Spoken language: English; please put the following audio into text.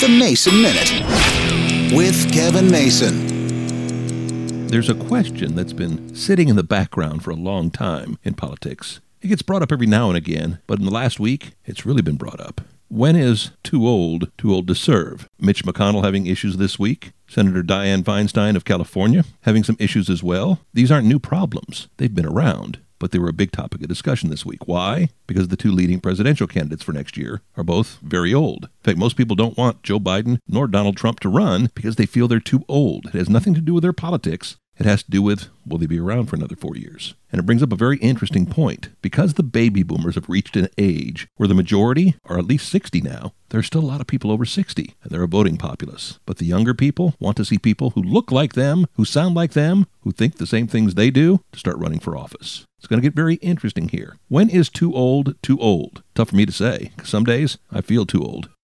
The Mason Minute with Kevin Mason. There's a question that's been sitting in the background for a long time in politics. It gets brought up every now and again, but in the last week, it's really been brought up. When is too old too old to serve? Mitch McConnell having issues this week. Senator Dianne Feinstein of California having some issues as well. These aren't new problems. They've been around but they were a big topic of discussion this week. Why? Because the two leading presidential candidates for next year are both very old. In fact, most people don't want Joe Biden nor Donald Trump to run because they feel they're too old. It has nothing to do with their politics. It has to do with will they be around for another four years? And it brings up a very interesting point. Because the baby boomers have reached an age where the majority are at least 60 now, there's still a lot of people over 60, and they're a voting populace. But the younger people want to see people who look like them, who sound like them, who think the same things they do to start running for office. It's going to get very interesting here. When is too old too old? Tough for me to say. Some days I feel too old.